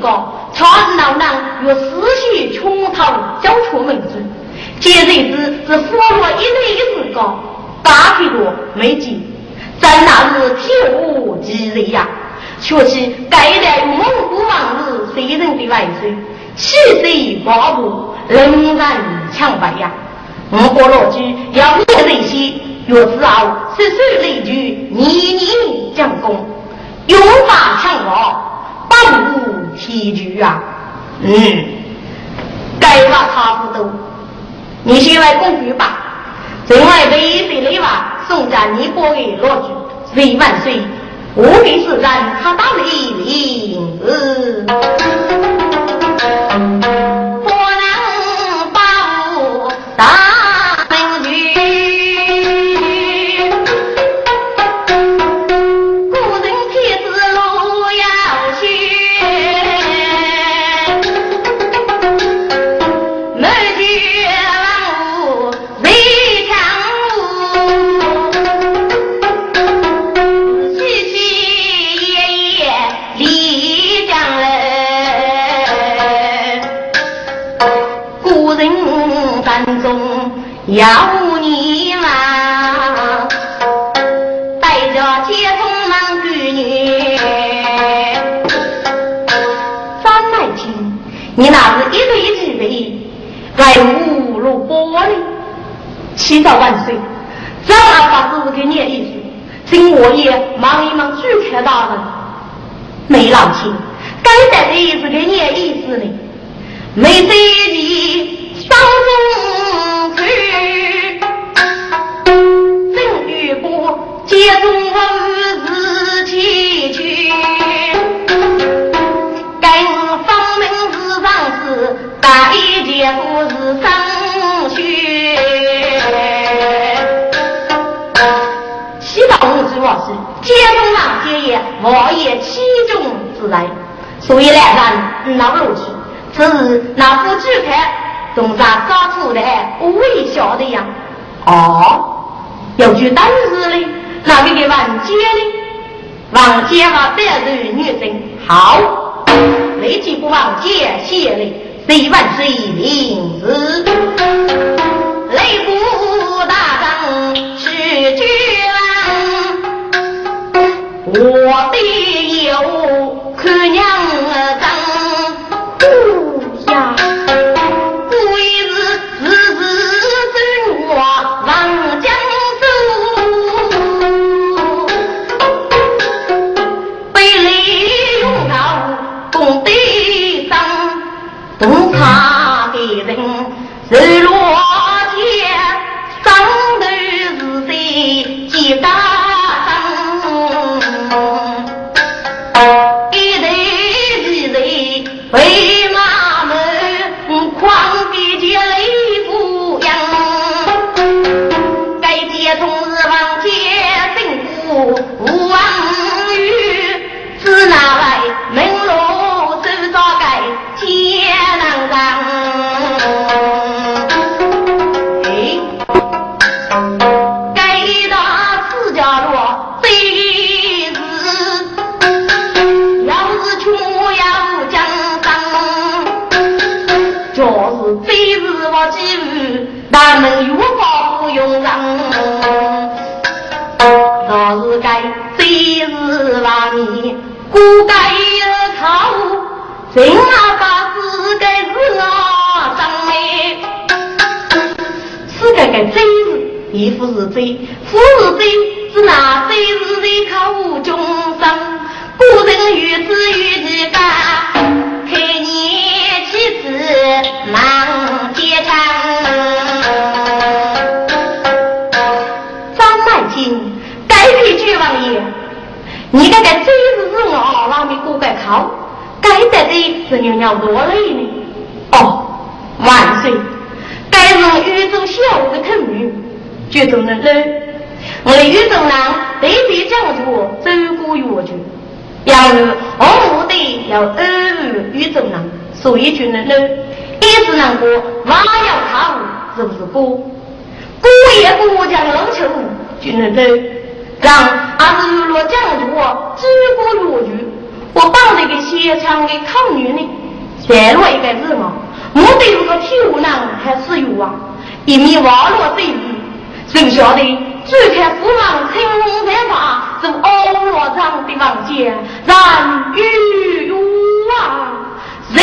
年的日光，超是老难用思绪穷途交出门子。今日子是佛落一年的日光，八天多没见，在那日天无吉日呀，却是该代蒙古王子谁人的来水，气势八步，仍然强白呀。我国老居要灭这些，若之后是谁雷举，年年将功。勇霸强傲，保护天局啊！嗯，该话差不多。你先来公布吧。另外一岁的话，送在你国的老主，岁万岁，我给是让他当一领子。要你嘛，带着街童们闺女，张爱卿，你那是一对之辈，来侮辱玻璃，祈祷万岁！张二法师给你的意思，请我也忙一忙主客大人。没老亲，该在的意思给你的意思呢？没这生血。西道五之话是街中郎街也，我也其中之来，所以两人闹不去，只是那夫妻看。东山抓出来微笑的呀，哦，有句单词嘞，那个给王姐嘞？王姐嘛，得罪女生，好，没几不王姐写嘞，谁万谁名字？雷府大张是君我的有看娘张。不怕就能来。让阿是落讲究我知过越剧，我绑了一个现场的抗女呢，再落一个字嘛，目的是个体育男还是有啊？一面网络对比，谁晓得最看父王青龙白发，是欧罗长的房间，然欲有啊，谁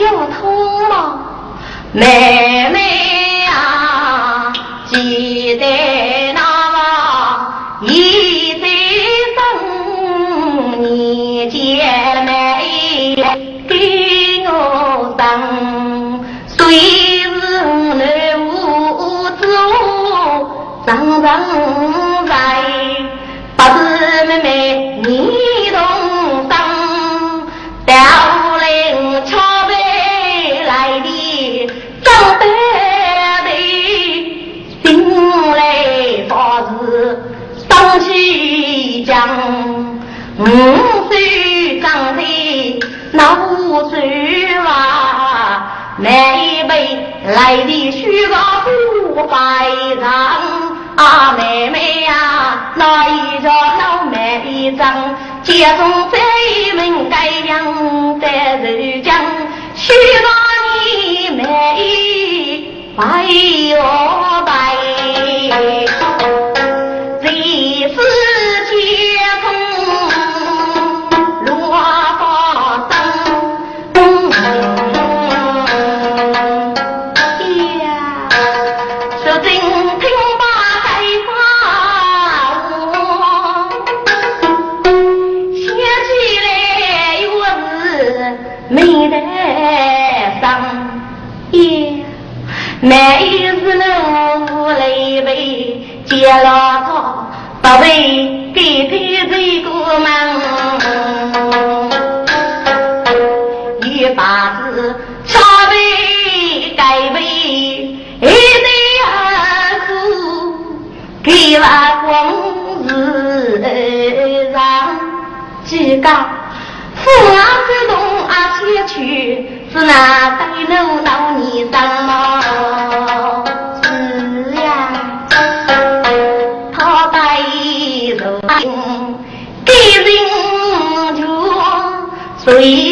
下头了，奶奶。来的许个不白张，啊妹妹呀、那一个老妹一张，家中这门改良的人，娶了你妹，白哟白，这是。难一是能无泪悲，结老早不为给他这个忙。一把子茶杯改为，一对二壶给我光日上，几个父王之东啊，先去是那对奴到你上吗？three.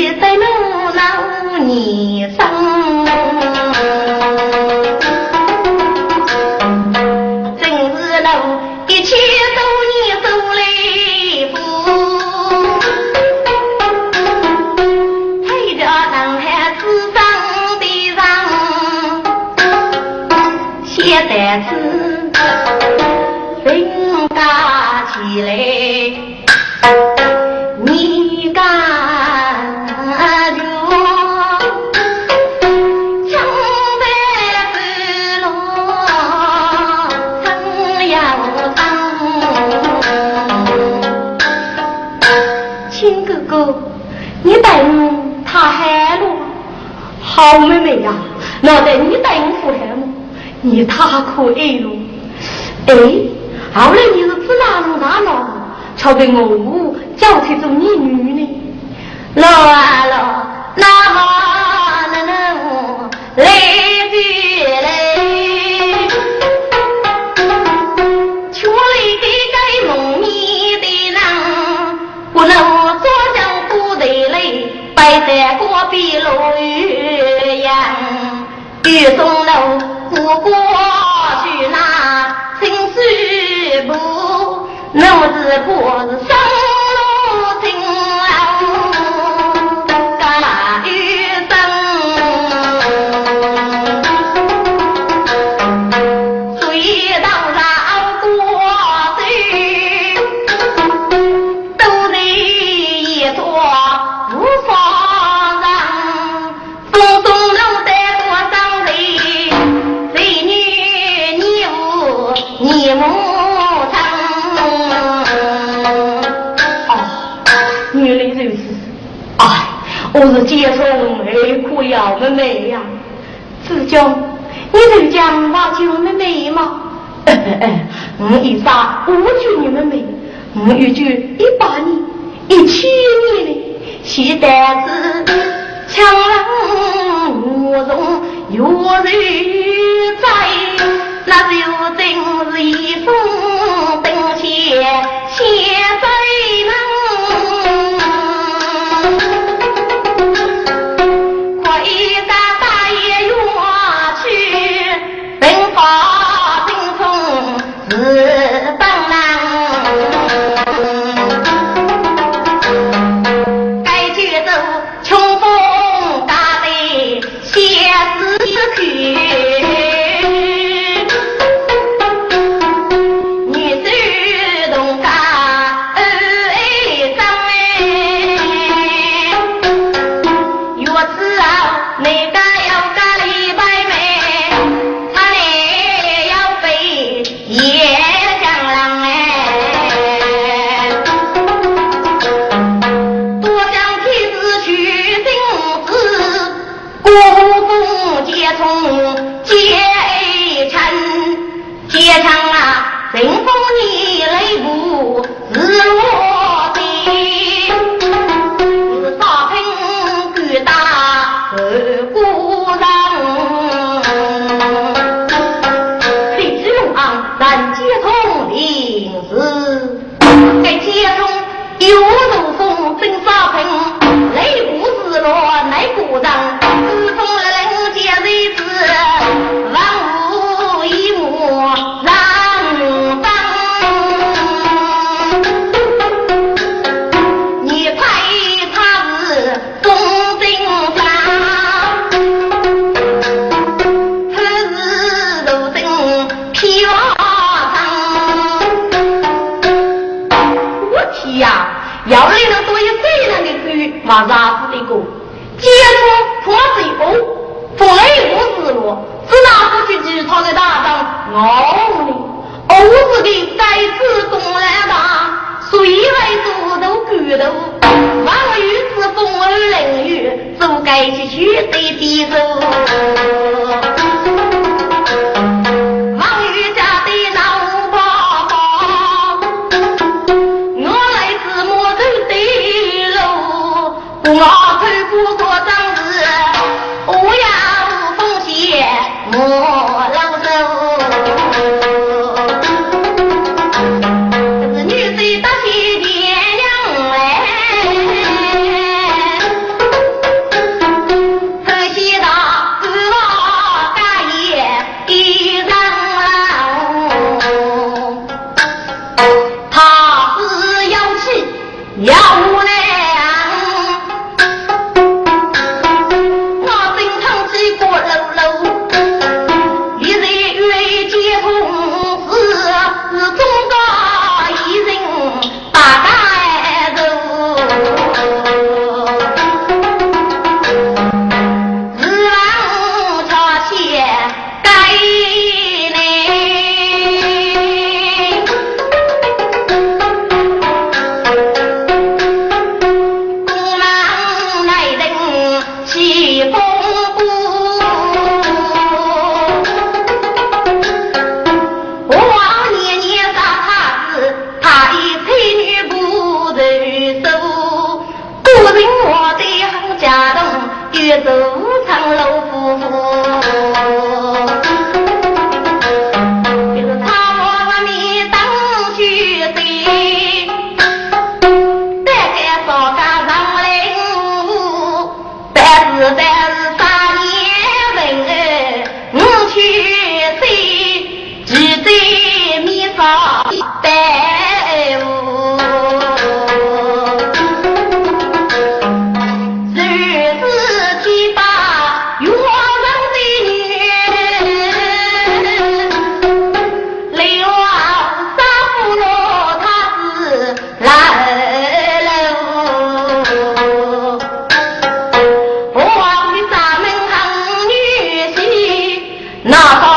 好妹妹呀，老戴，你带我付钱吗？你太可爱了。哎，后来你是知哪而上呢，却被我叫去做你女呢。老啊老，那么那那来得嘞？穷里的该农民的人，无论早起过头来，白天锅边路。雨中路我过去那青石步，奴子过是讲挖救妹妹吗？哎哎，我一杀五九你妹妹，我一句一八年、一七年的，期待子强人无容，有人在，那就 Nah,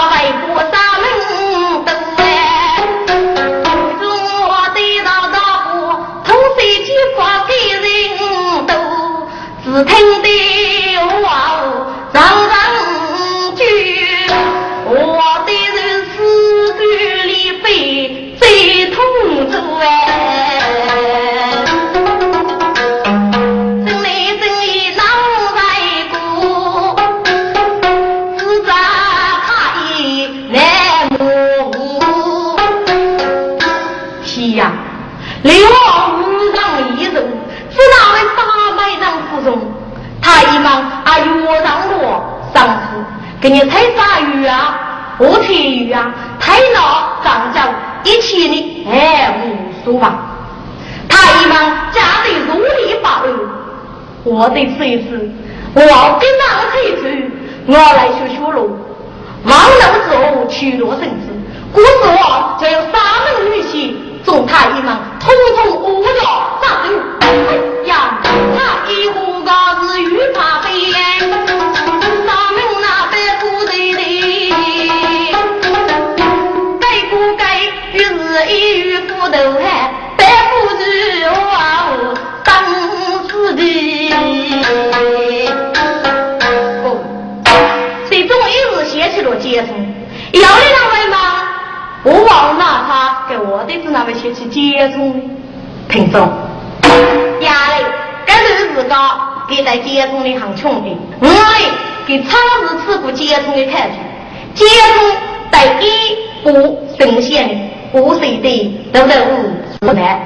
县河水的，都在对？湖南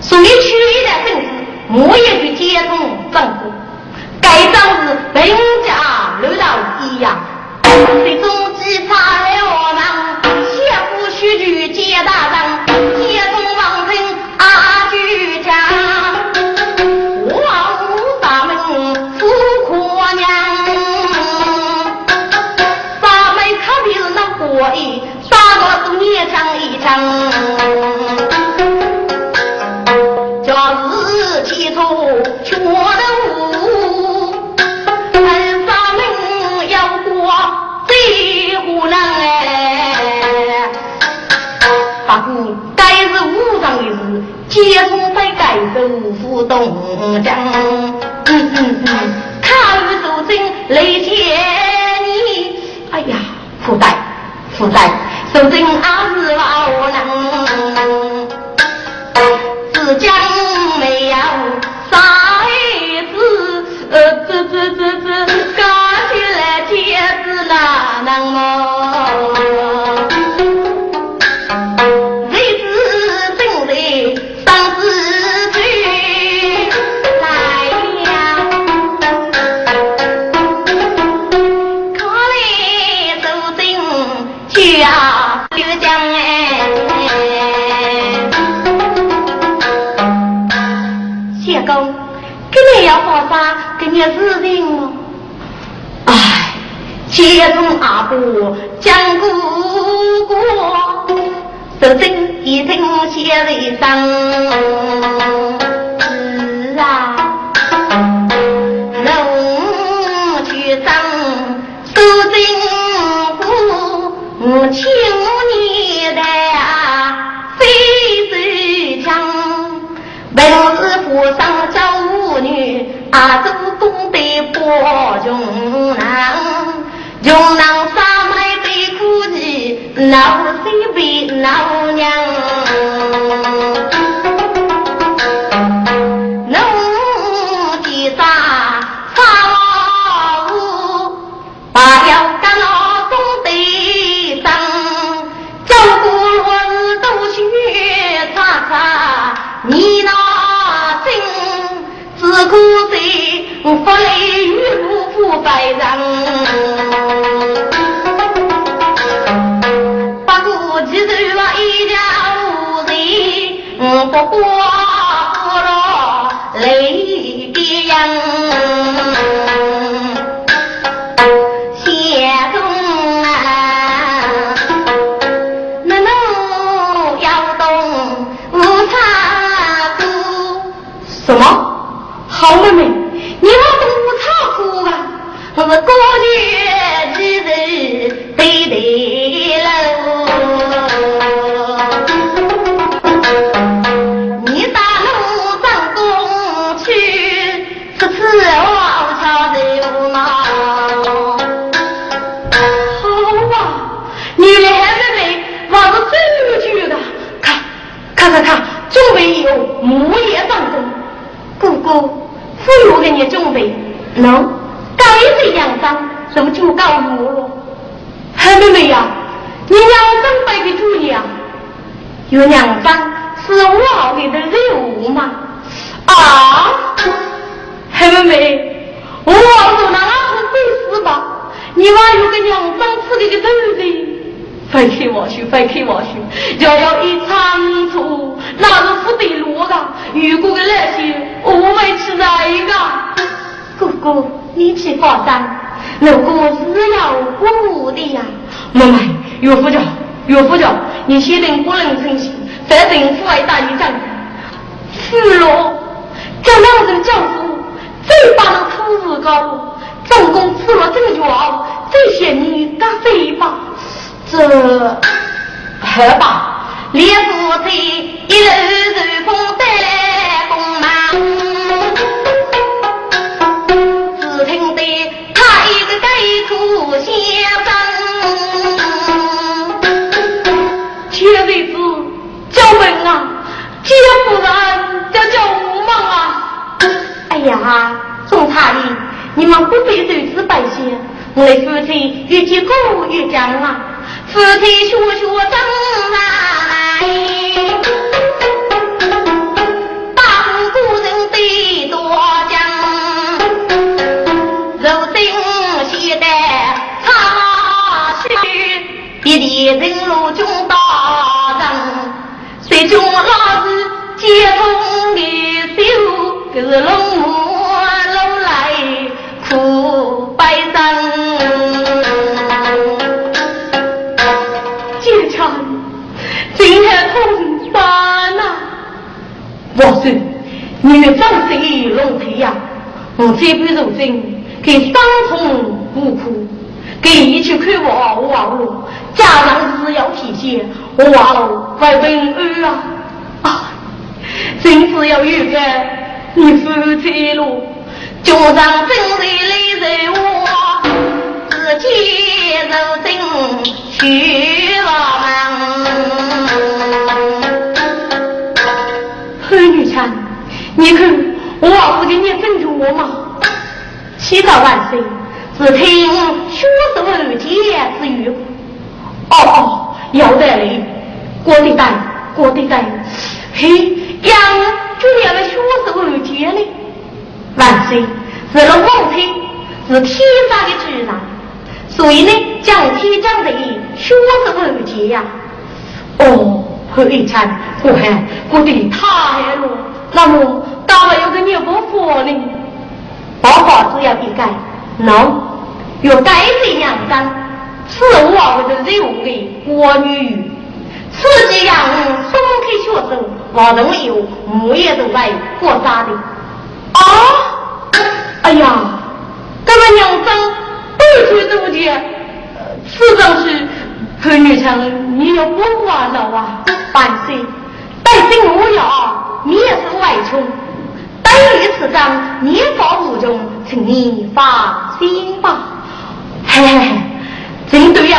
属于区域的政支，我也去接通政府，盖章是林家楼上一样，对终级差来我堂，县府需局接大堂。生。假使其中缺的无，恩法门要过最哎。八姑，该是无常的事，接通在该州府东征。嗯嗯嗯，看雨走阵雷天，哎呀，福袋福袋，走阵啊！自家有啥子，呃，这这这这，搞起来就是那那那。你是定我。哎，千中阿哥讲故过，手中一听写一声。喏，高一岁养伤，怎么就高我了？黑妹妹呀，你养伤摆个主意啊？有养伤是我里的任务吗？啊，黑妹妹，我说那是对事吧？你娃有个养伤吃的个豆子。分开我去，分开我去！要要一仓促，那是不得落的。如果个那些，我会吃哪一个？哥哥，你去放心，如果是要过的呀。妹妹，岳父家，岳父家，你先等不能成心，再等父爱大一仗。是喽，这两人教父最把那土字高，总共吃了这个药，这些你敢飞吧？这好吧，连夫妻一路顺风得功忙，只听得他一个盖头先生，千岁子叫门啊，姐夫人叫叫我忙啊！哎呀，总差哩，你们不必如此百姓，我的夫妻越结果越讲啊。夫妻学学正来，当古人得多讲，如今现代差许，一地人路中大人，谁中老子接风的手，可是龙母楼来苦百生。你们长谁龙腿呀？我这边如今给三重无苦，给一起看我我路，家长是要体现我会文安啊啊！真是要有个你夫妻路，就让真人来人我，自己如今去了门。你看，我父亲你拯救我吗？祈祷万岁！只听学手二姐之语。哦哦，要得嘞，过得带，过得带。嘿，杨就连了学手二姐嘞。万岁，是了皇亲，是天上的主人，所以呢，将天将地，学手二姐呀。哦，后一餐，我还过得太了。那么，到了有个你不服呢？报告主要的改，no，要改正养生，此我的肉给国女，此几样松开学生，我都有木叶都来过啥的？啊！哎呀，这个养生不出这么点，此正是和女强，你要不玩了啊？半岁，带进我要。灭生外穷，百里此章年法无穷，请你放心吧。嘿嘿嘿，真对呀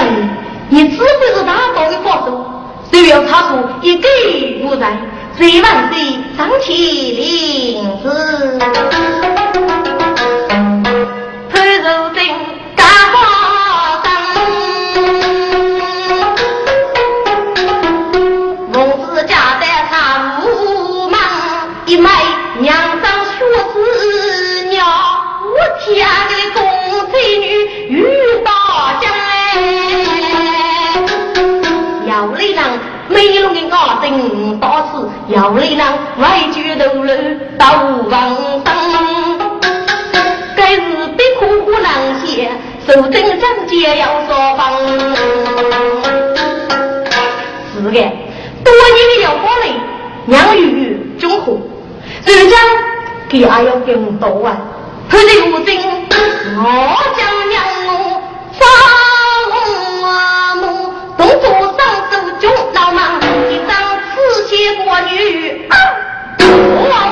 你，你只会是大高的法术，只要查出一个无在，谁万岁张起领子，事，要来让外举头路到王生，该是别苦苦难写，受真章节要说方。是的，多年的要过来，娘与中和。人家给俺要更多啊！他的无精，我将娘刺血过女，我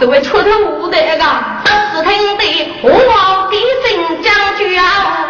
这位出头无德个，是听得我王的真将军啊，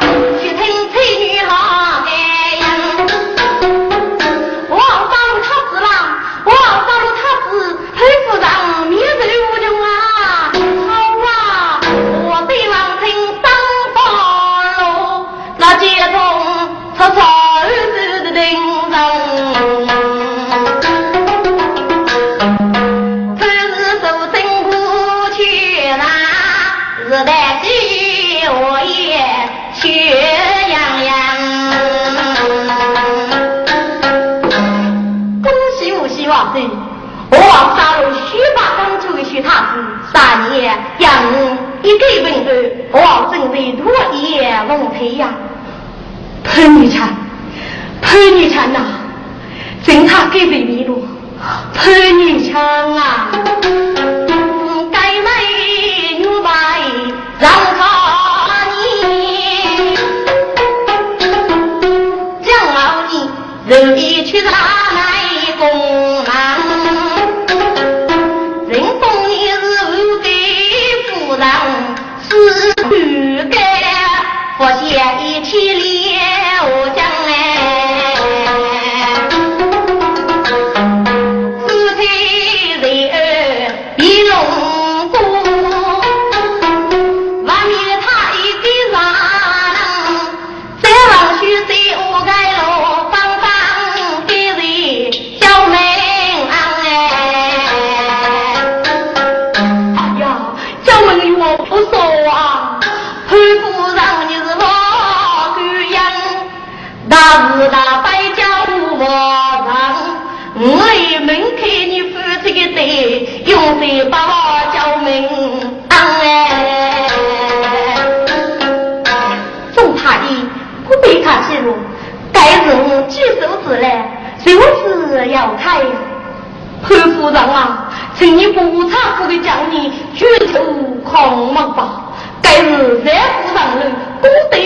潘夫人啊，请你不差这的叫你举头狂妄吧，该是三夫上人功德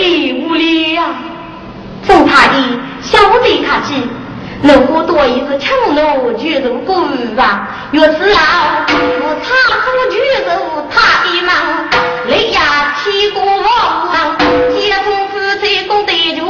无量呀。宋太医小弟客气，如果多一次强弩举入不啊，若是啊，我差夫举入他的忙，累呀屁股往，接从夫妻功德脚。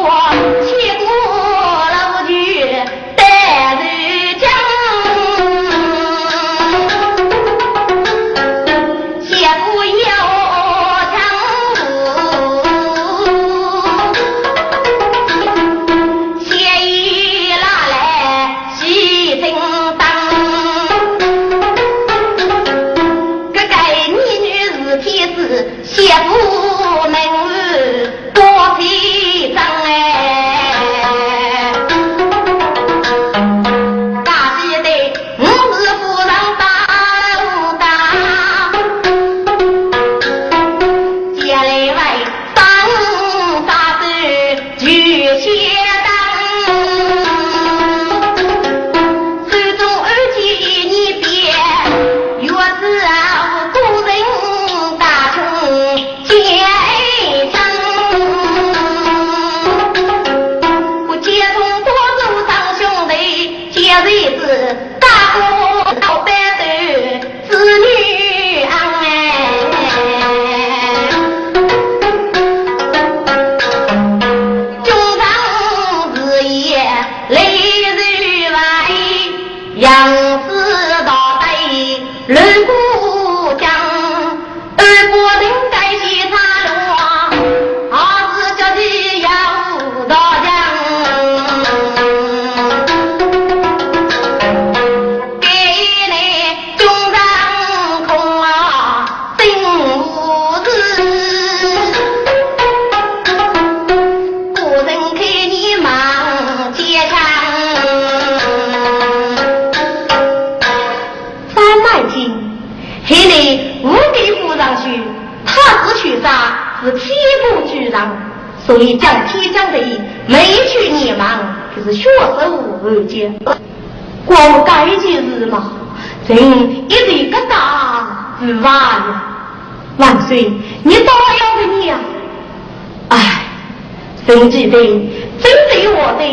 真记得，针对我的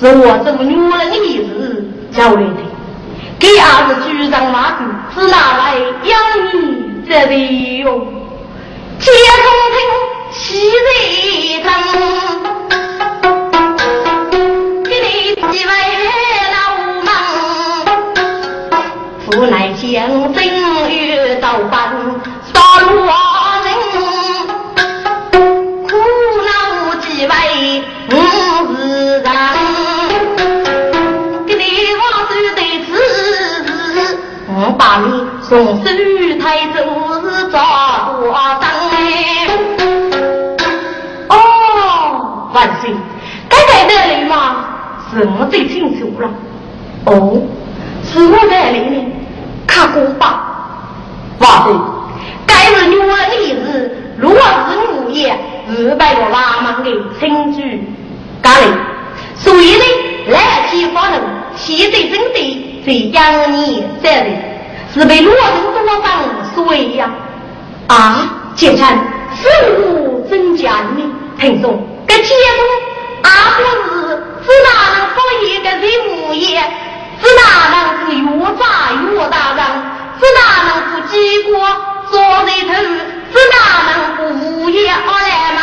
是我这个女人的意思交来的。给儿子举上马骨，是拿来养你这里用。接从听喜瑞生，给你几位老孟，无奈将正把你送手抬走是抓多生哦，万岁，该在这里吗？是我最清楚了。哦，是我在里面看过吧？万岁，该日女儿的日，若是午夜，日拜我拉忙的亲居，家里，所以呢，来天发怒，现在真的在养你这里。是被罗人多方水呀！啊，姐臣，事物真假呢？听说这天中阿不是只哪能放一个人物业？只哪能是越炸越大人？只哪能不结果坐在头？只哪能不无业而来忙？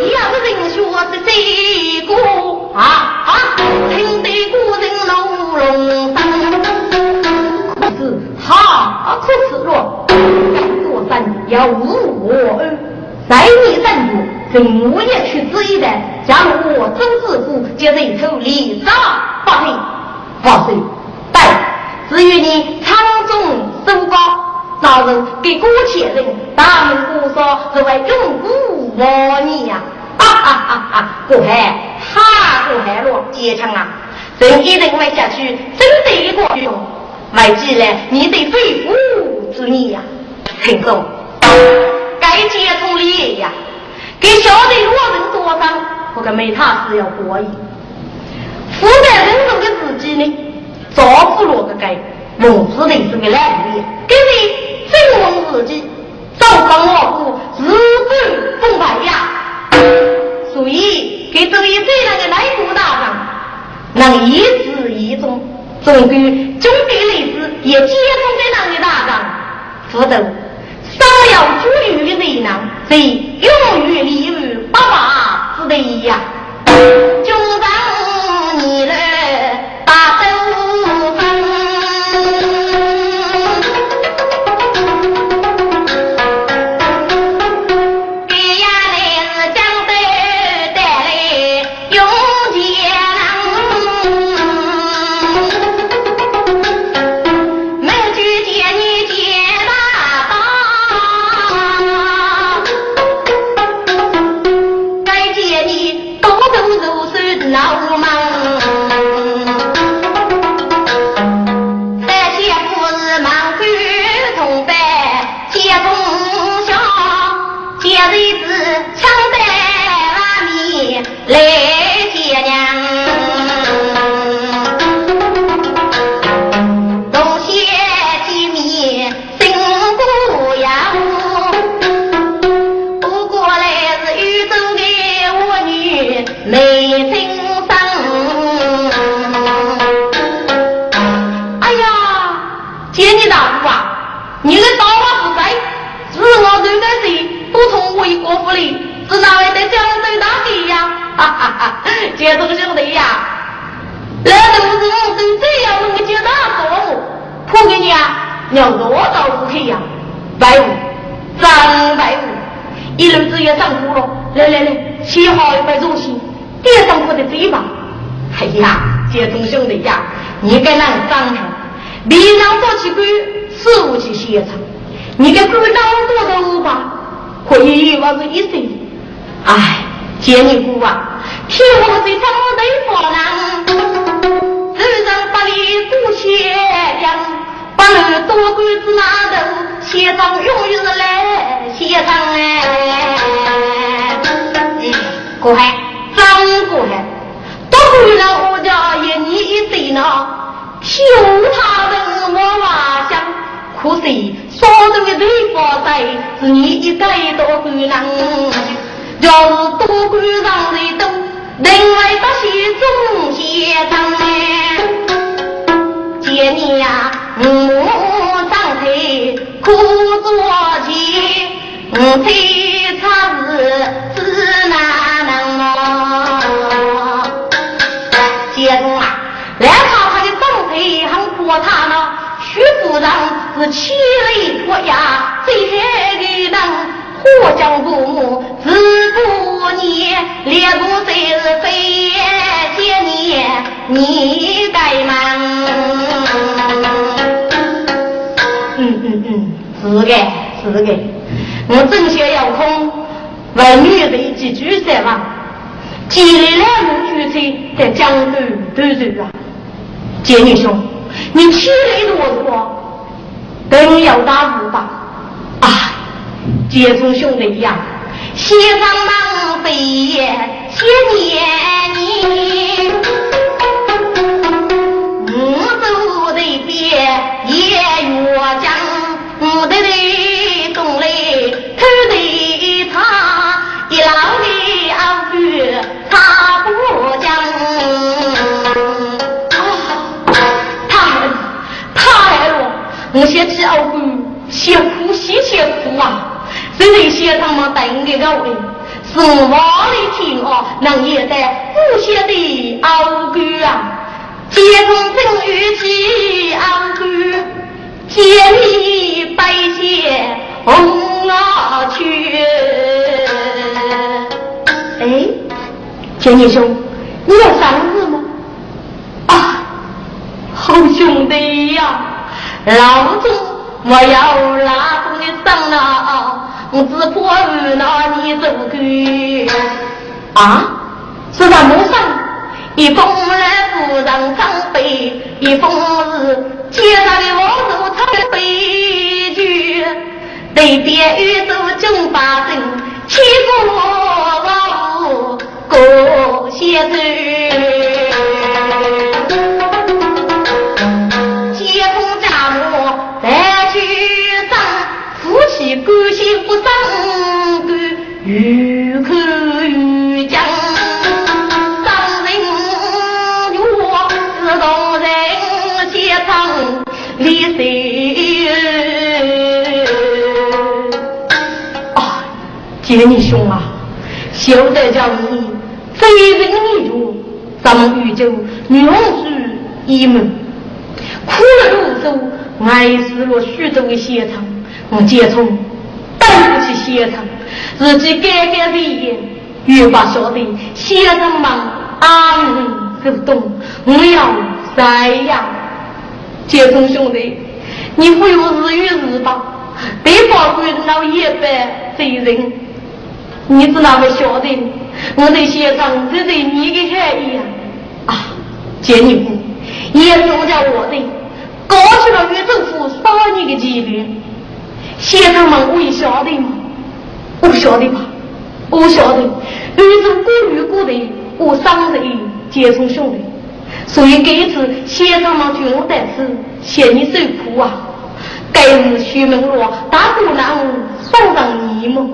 也不人说是这个啊啊！听得古人隆隆声。他可耻了！敢做三要无我恩，在你三步，跟我也去之一的，将我周知府接人头立斩不平。万岁！对，至于你仓中收高，老人给过前人大门姑说只为永固我你呀！啊哈哈哈！过海，哈过海了，坚强啊！真一人玩下去，真得一个用。外记呢？你得肺腑之言呀，听众，该接从礼呀，给小的罗人多少？我个没他是要过意。负责人中的自己呢，造福罗个该，蒙子的是个烂人，给你真问自己，早上我不日本风牌呀，所以给这位这样的来国大长，能一直一中。总归兄弟类似也接通在那里大仗，否则少有富裕的人呢，是永远立于八八之内呀。要多少福气呀？白五，张拜五，一路子也上苦了。来来来，切好一杯肉西，垫上我的嘴巴。哎呀，接东兄弟呀，你该那张上，脸上做起鬼，事务去现场，你该鬼当多的吧？可以我是一生，哎，接你姑啊。天我最长得发难，世上百里多千样，不能多鬼子拿头，先生永远是来先生哎。过海，张过海，多亏了我家爷你一对呢，修他人我瓦乡，可惜少人的对发财，是你一代多贵人，要是多贵让人都。另外把戏中写上哎，些年呀，我长腿苦做起，我最差是知难能啊。接中啊，来看他的长腿很破他呢，徐夫人是千里脱牙，最害的人。我将父母自不念，列祖虽是非些年，你该忙。是的，是的，我正想要空，为女人几句三嘛，今日两路举车在江南都走啊。杰女兄，你气力多少？等要打五吧。杰出兄弟呀，西方忙飞些年你，我走的边也这里先生们等一个位，是我的天哦，能也在不谢的傲骨啊，接从正玉起傲骨，千里白线红啊去。哎，千里兄，你要上日吗？啊，好兄弟呀，老子我要拉住你上了。我只怕遇那你走去。啊！是在路上，一封来夫人长辈，一封是街上的王叔唱的悲剧，对边宇宙正发生，欺负老夫过些杰尼兄啊，小得叫你非人一族，咱们宇宙永续一门，苦了路走，爱死了徐州的写唱，我接从。对不起，先生，自己改改为言，越发晓得先生们安人不懂，我要怎样？杰忠兄弟，你会有日与日吧？对方归老一百责任，你是哪个晓得？我的先生这是你的含义啊！啊，杰尼姑，严重叫我的，高去了与政府杀你的几率。先生们，我也晓得吗？我晓得吧，我晓得。遇着过于过的，我伤人皆从兄弟，所以这次先生们劝我在此，嫌你受苦啊。该日徐门罗大姑娘送上你们，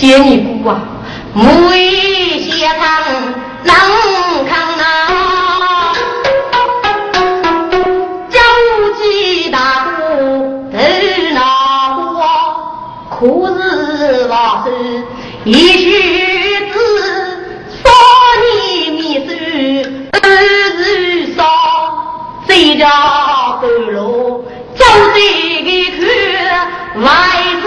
哎，接你姑啊，为先生能看啊，交际大姑头脑。可是老师一须子，少年迷失二十少，谁家半路走这个去，外子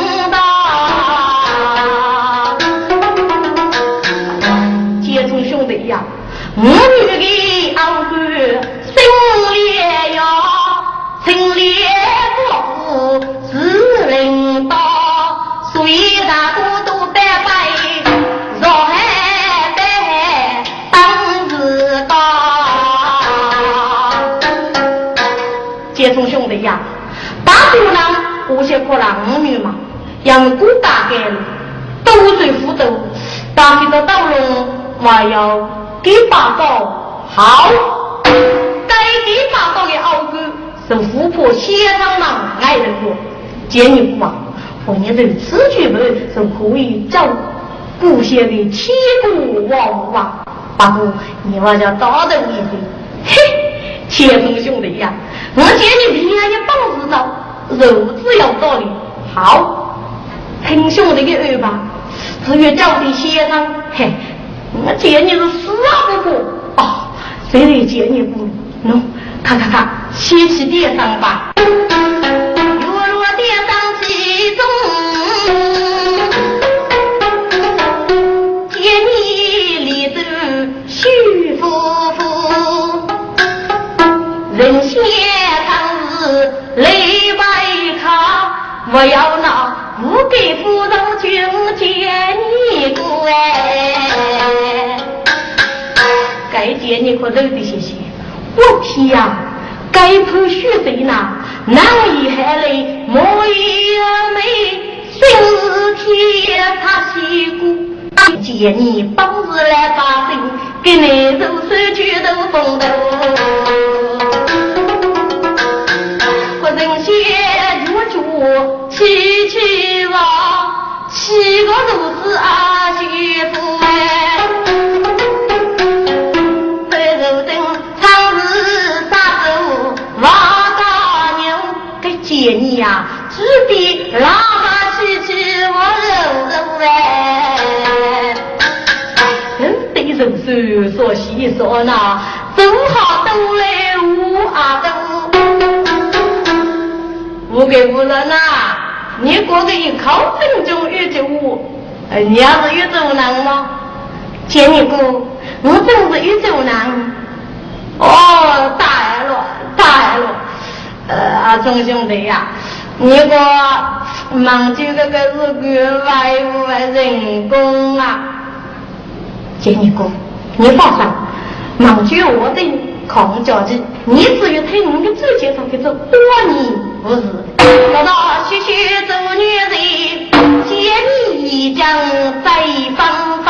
呀，我女的熬鬼心烈呀，心烈不服是领导，所以大哥都拜拜，若还拜当自高。接从兄弟呀，多呢，我些可郎女嘛，养过大概，都水辅导，打起的道路还要给报告好，该给报告的奥哥是富婆先生嘛，爱人过，见你不嘛，我你这此举不是可以找古些的千古王王，不过你我叫打斗一回，嘿，前锋兄弟呀，我见你平安的帮子找。肉质有道理，好，听兄弟的安排。至于叫的先生，嘿，我见你是死不过哦，谁来见你不？喏，看看看，先去点上吧。月落点上其中，见你立正徐夫妇，人先当是泪。我要那不给夫人君见你过哎，再见你可走的些些。我天呀，该碰血谁呢？难以海泪莫一美，心天他西姑，见你帮子来把心，给你手手举头风头。比喇叭七七我肉肉哎。真得人说那，正好都来无阿都，我给无人呐。你过个一考分钟宇宙五，你要是宇宙男吗？见你哥，我真是宇宙男。哦，大爱了，大爱了。呃，众兄弟呀，你个忙就这个是个外务人工啊。姐你哥，你放心，忙就我的。抗家的，你只有听我的嘴介绍，给这花你不是？我那许许做女人，见你一将在芳芳，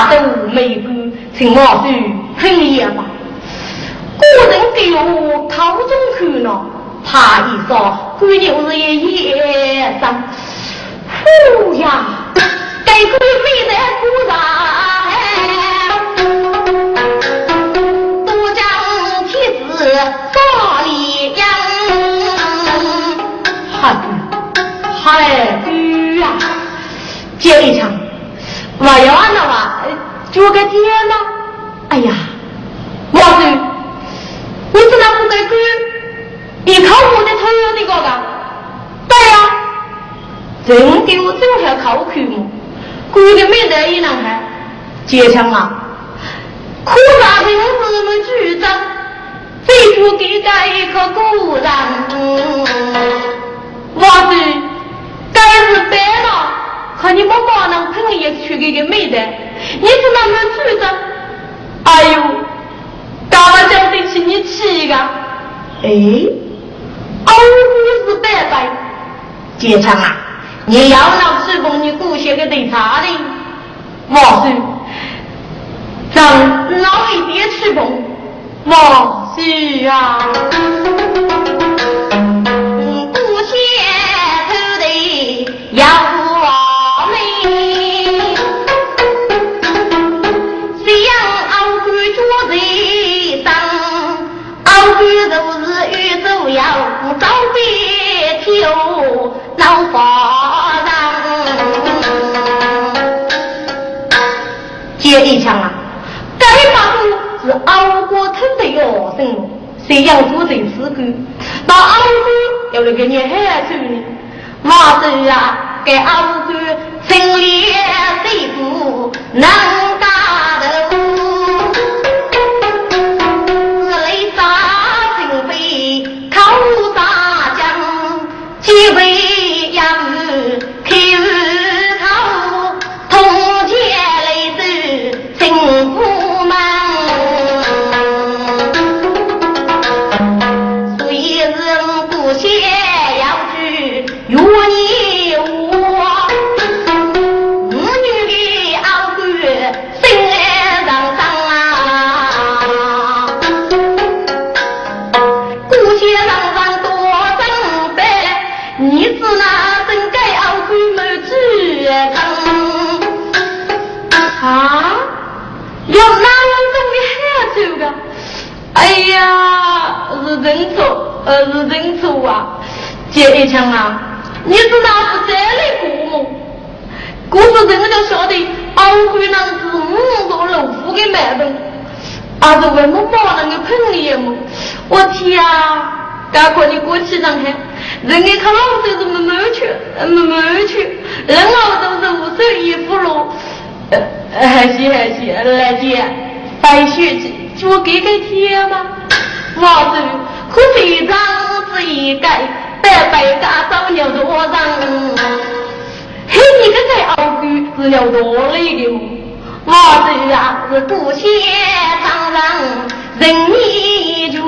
家都美国，请我去很严吧。古人给我考中看了，他一说，鬼牛是一夜上，呼呀，该鬼飞在鼓上。海鱼啊，接一场，我要按的话，做个天吗？哎呀，王叔，你是那不在管？你靠我的头的哥哥？对呀，真给我正好靠口嘛，管的没得一男孩，接枪啊！可大平日们局长，非不给他一个鼓掌，王子。该是白了，可你们马能碰也去给个美的，你是那么主张？哎呦，干嘛讲得起你气个？哎，哦，你是白白，杰强啊，你要拿水帮你姑写个对茶的，我说，让老一爹去碰，王喜啊！生，谁要做这事干？到熬过要来给你害处呢？马子啊，该熬过成立谁不能打得是认错，呃，是认错啊！接一枪啊！你是哪是这里过吗？故事人家晓得，熬回那是五个老虎给卖的，啊，是为么妈那个朋友么？我天啊！赶快你过去上看，人家看老手是没没去，没没去，人老都是五手衣服了。呃，还是还是，来姐，白雪姐，我给给贴吗？王子，可非常是一改，白白家找鸟多上。嘿，你个在熬龟是鸟多累的？我这啊是不写长上人一句。